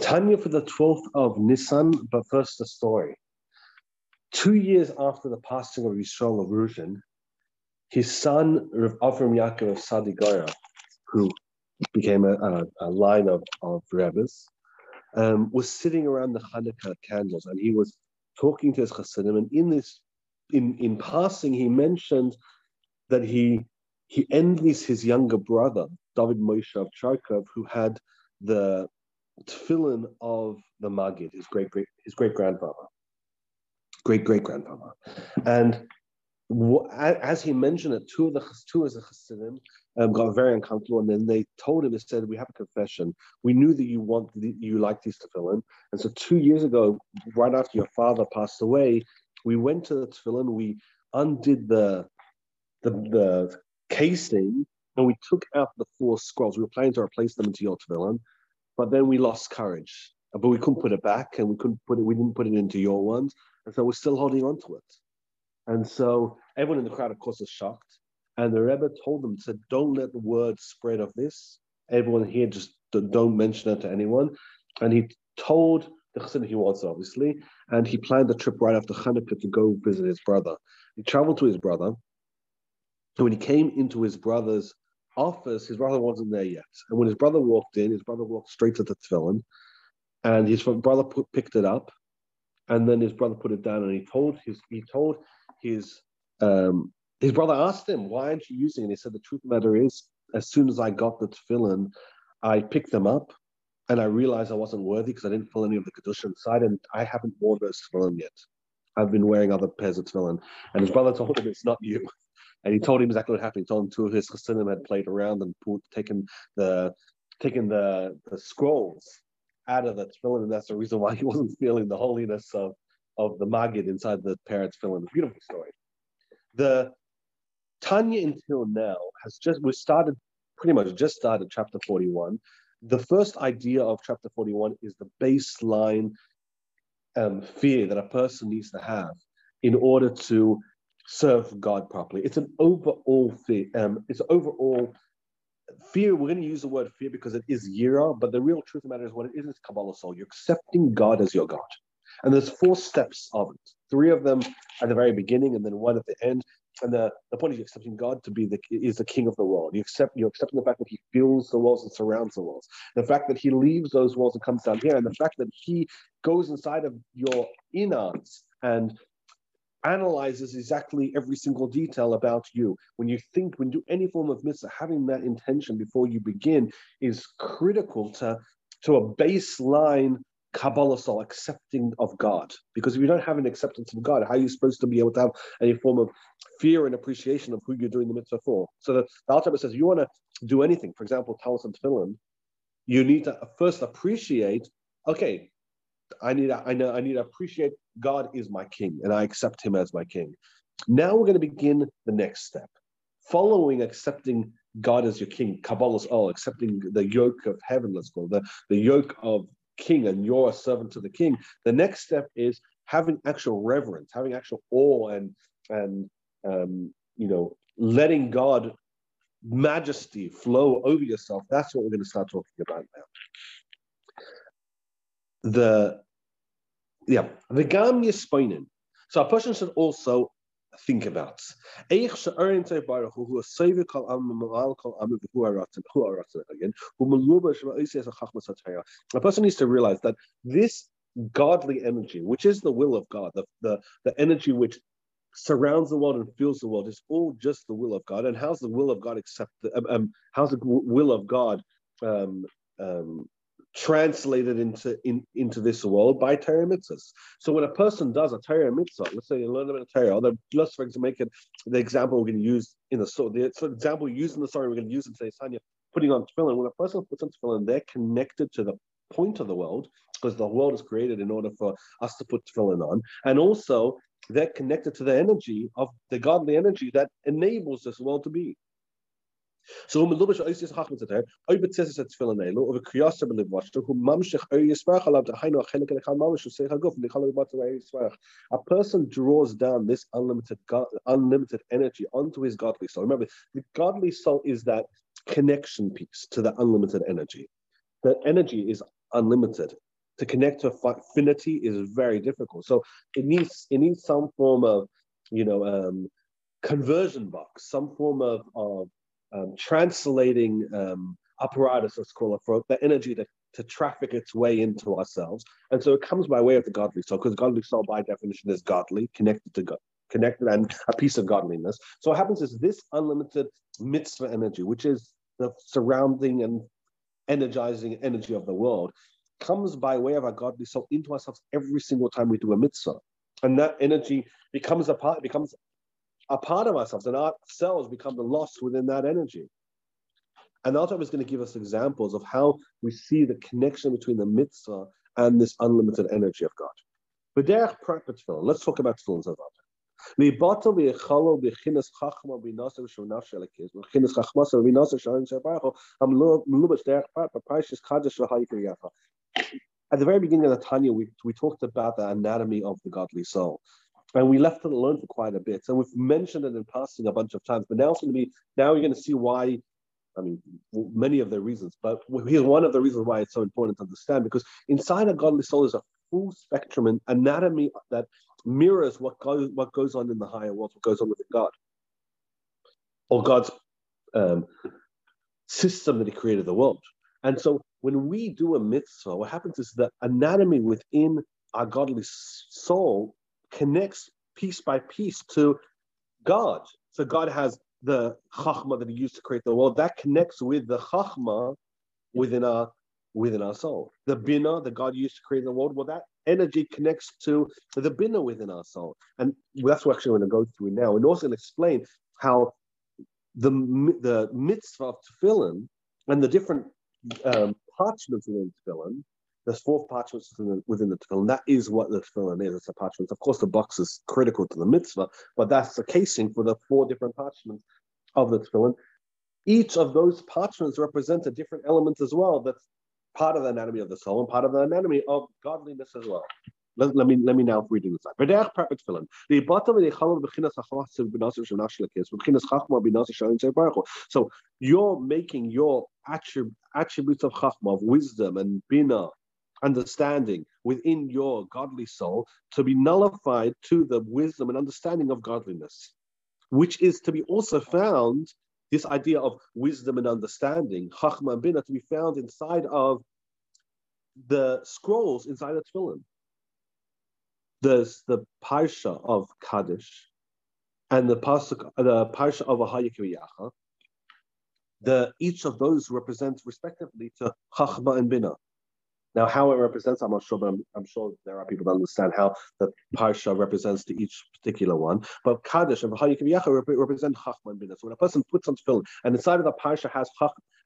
Tanya for the 12th of Nisan, but first the story. Two years after the passing of Yisrael of his son Rav Avram Yaakov of Sadigura, who became a, a, a line of, of Rebbes, um, was sitting around the Hanukkah candles and he was talking to his Chassidim. And in this, in, in passing, he mentioned that he he envies his younger brother, David Moshe of Chortkov, who had the tefillin of the Magid, his great great his great grandfather, great great grandfather, and as he mentioned it, two of the two of the Chassidim um, got very uncomfortable, and then they told him, they said, "We have a confession. We knew that you want you like these tefillin, and so two years ago, right after your father passed away, we went to the tefillin, we undid the the, the casing, and we took out the four scrolls. We were planning to replace them into your tefillin, but then we lost courage. But we couldn't put it back, and we couldn't put it. We didn't put it into your ones, and so we're still holding on to it. And so everyone in the crowd, of course, was shocked. And the Rebbe told them, said, "Don't let the word spread of this. Everyone here just don't mention it to anyone." And he told the Chassid he wants, obviously, and he planned a trip right after Hanukkah to go visit his brother. He traveled to his brother, and when he came into his brother's office, his brother wasn't there yet. And when his brother walked in, his brother walked straight to the tefillin, and his brother put, picked it up, and then his brother put it down, and he told his he told his um, his brother asked him, "Why aren't you using it?" He said, "The truth of the matter is, as soon as I got the tefillin, I picked them up, and I realized I wasn't worthy because I didn't fill any of the kedusha inside, and I haven't worn those tefillin yet. I've been wearing other pairs of tefillin." And his brother told him, "It's not you." And he told him exactly what happened. He told him two of his chassidim had played around and taken the taken the, the scrolls out of the tefillin, and that's the reason why he wasn't feeling the holiness of, of the magid inside the parents' tefillin. Beautiful story. The Tanya until now has just we started pretty much just started chapter 41. The first idea of chapter 41 is the baseline um, fear that a person needs to have in order to serve God properly. It's an overall fear. Um, it's overall fear. We're going to use the word fear because it is yira, but the real truth of the matter is what it is is kabbalas ol. You're accepting God as your God. And there's four steps of it. Three of them at the very beginning, and then one at the end. And the, the point is you're accepting God to be the is the king of the world. You accept you're accepting the fact that he fills the walls and surrounds the walls. The fact that he leaves those walls and comes down here, and the fact that he goes inside of your innards and analyzes exactly every single detail about you. When you think, when you do any form of mitzvah, having that intention before you begin is critical to, to a baseline Kabbalah style accepting of God. Because if you don't have an acceptance of God, how are you supposed to be able to have any form of fear and appreciation of who you're doing the mitzvah for? So the, the Alter says, you want to do anything, for example, Talis and Tefillin, you need to first appreciate, okay, I need I know I need to appreciate God is my king and I accept him as my king. Now we're going to begin the next step. Following accepting God as your king, kabbalas ol, accepting the yoke of heaven, let's call it, the, the yoke of king and you're a servant to the king. The next step is having actual reverence, having actual awe and and um, you know, letting God majesty flow over yourself. That's what we're going to start talking about now the yeah the gam yispoinen. So a person should also think about. A person needs to realize that this godly energy, which is the will of God, the, the, the energy which surrounds the world and fills the world, is all just the will of God. And how's the will of God accept? Um, um, how's the will of God um, um, translated into in, into this world by Torah mitzvahs. So when a person does a Torah mitzvah, let's say you learn about Torah, or let's for example make it the example we're going to use in the story. The so example in the story we're going to use in today's Tanya, putting on tefillin. When a person puts on tefillin, they're connected to the point of the world because the world is created in order for us to put tefillin on, and also they're connected to the energy of the godly energy that enables this world to be. So bat yismach. A person draws down this unlimited God, unlimited energy onto his godly soul. Remember, the godly soul is that connection piece to the unlimited energy. That energy is unlimited. to connect to affinity is very difficult. So it needs it needs some form of you know um, conversion box, some form of, of um, translating um, apparatus, let's call it, for the energy to, to traffic its way into ourselves. And so it comes by way of the godly soul, because godly soul, by definition, is godly, connected to God, connected and a piece of godliness. So what happens is this unlimited mitzvah energy, which is the surrounding and energizing energy of the world, comes by way of our godly soul into ourselves every single time we do a mitzvah. And that energy becomes a part, becomes a part of ourselves, and our cells become the lost within that energy. And Alter is going to give us examples of how we see the connection between the mitzvah and this unlimited energy of God. Let's talk about tefillin of At the very beginning of the Tanya, we, we talked about the anatomy of the godly soul. And we left it alone for quite a bit. And we've mentioned it in passing a bunch of times, but now it's going to be, now you're going to see why I mean, many of the reasons, but here's one of the reasons why it's so important to understand because inside a godly soul is a full spectrum and anatomy that mirrors what goes what goes on in the higher world, what goes on within God, or God's um, system that He created the world. And so when we do a mitzvah, what happens is the anatomy within our godly soul connects piece by piece to God. So God has the chachma that he used to create the world, that connects with the chachma within our within our soul. The bina that God used to create the world, well, that energy connects to the bina within our soul, and that's what actually going to go through now. And also explain how the the mitzvah of tefillin and the different um, parchments within tefillin there's four parchments within the, within the tefillin. That is what the tefillin is. It's a parchment. Of course, the box is critical to the mitzvah, but that's the casing for the four different parchments of the tefillin. Each of those parchments represents a different element as well. That's part of the anatomy of the soul and part of the anatomy of godliness as well. Let, let me let me now read this. B'derech prepet tefillin. Li'bata v'lechalon b'chinas hachmas b'nasir shenashel b'chinas chachma So you're making your attributes of chachma, of wisdom and bina understanding within your godly soul to be nullified to the wisdom and understanding of godliness, which is to be also found, this idea of wisdom and understanding, chachma and bina, to be found inside of the scrolls inside the tefillin. There's the parsha of Kadesh and the pasuk, the parsha of Ahayikriyacha. The each of those represents respectively to chachma and bina. Now, how it represents, I'm not sure, but I'm, I'm, sure there are people that understand how the parsha represents to each particular one. But Kadesh and V'haya ki yeviacha represent Chachma and Bina. So when a person puts on tefillin, and inside of the parsha has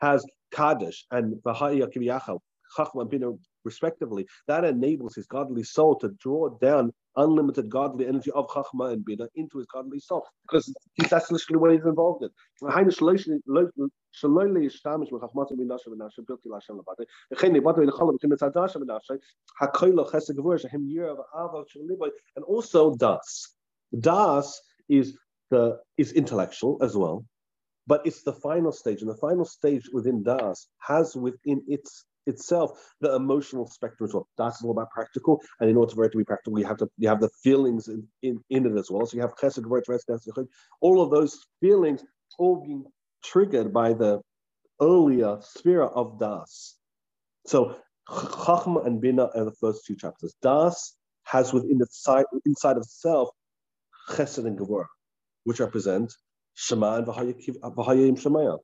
has Kadesh and V'haya ki yeviacha, Chachma and Bina respectively, that enables his godly soul to draw down unlimited godly energy of Chachma and Bina into his godly soul, because that's literally what he's involved in. And also Das. Das is the is intellectual as well, but it's the final stage, and the final stage within Das has within its itself the emotional spectrum as well. That's all about practical, and in order for it to be practical, you have to you have the feelings in, in, in it as well. So you have chesed, all of those feelings all being triggered by the earlier sphere of das. So chachma and bina are the first two chapters. Das has within the side inside of itself chesed and gevurah, which represent shema and v'haya im shamoa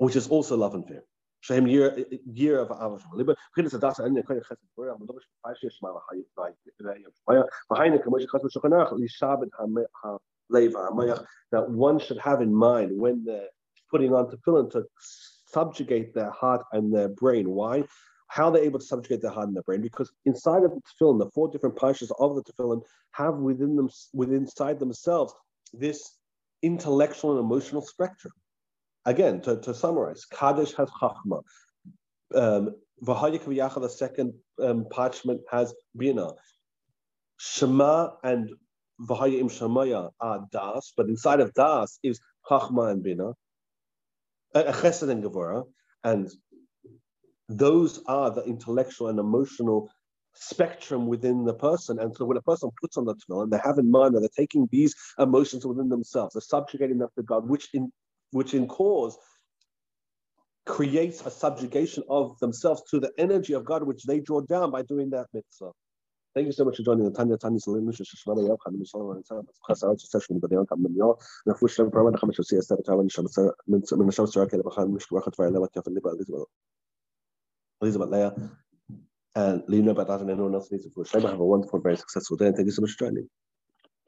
which is also love and fear. Shem year year of Avash. Liber vai behind the commercial li ha leva that one should have in mind when they're putting on tefillin to subjugate their heart and their brain. Why? How they're able to subjugate their heart and their brain? Because inside of the tefillin, the four different parshas of the tefillin have within them, within inside themselves, this intellectual and emotional spectrum. Again, to, to summarize, Kadesh has Chachma. Um, the second um, parchment, has Bina. Shema and Vehaya im Shamoa are Das, but inside of Das is Chachma and Bina, uh, Chesed and Gevurah, and those are the intellectual and emotional spectrum within the person. And so when a person puts on the tefillin, they have in mind that they're taking these emotions within themselves, they're subjugating them to God, which in which in cause creates a subjugation of themselves to the energy of God, which they draw down by doing that mitzvah. Thank you so much for joining the Tanya Tanya Salim and Sam. Khasa out session kafan liba Elizabeth. Elizabeth Leah and that and anyone else needs to fush. Have a wonderful very successful day and thank you so much for joining.